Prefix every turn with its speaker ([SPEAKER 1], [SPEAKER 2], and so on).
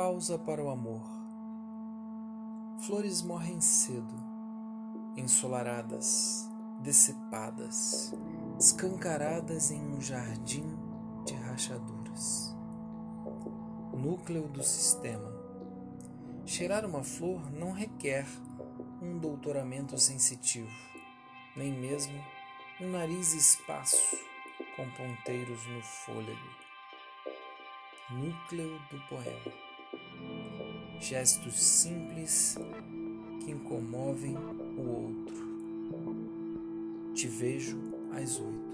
[SPEAKER 1] pausa para o amor. Flores morrem cedo, ensolaradas, dissipadas, escancaradas em um jardim de rachaduras. Núcleo do sistema. Cheirar uma flor não requer um doutoramento sensitivo, nem mesmo um nariz espaço com ponteiros no fôlego. Núcleo do poema. Gestos simples que incomovem o outro. Te vejo às oito.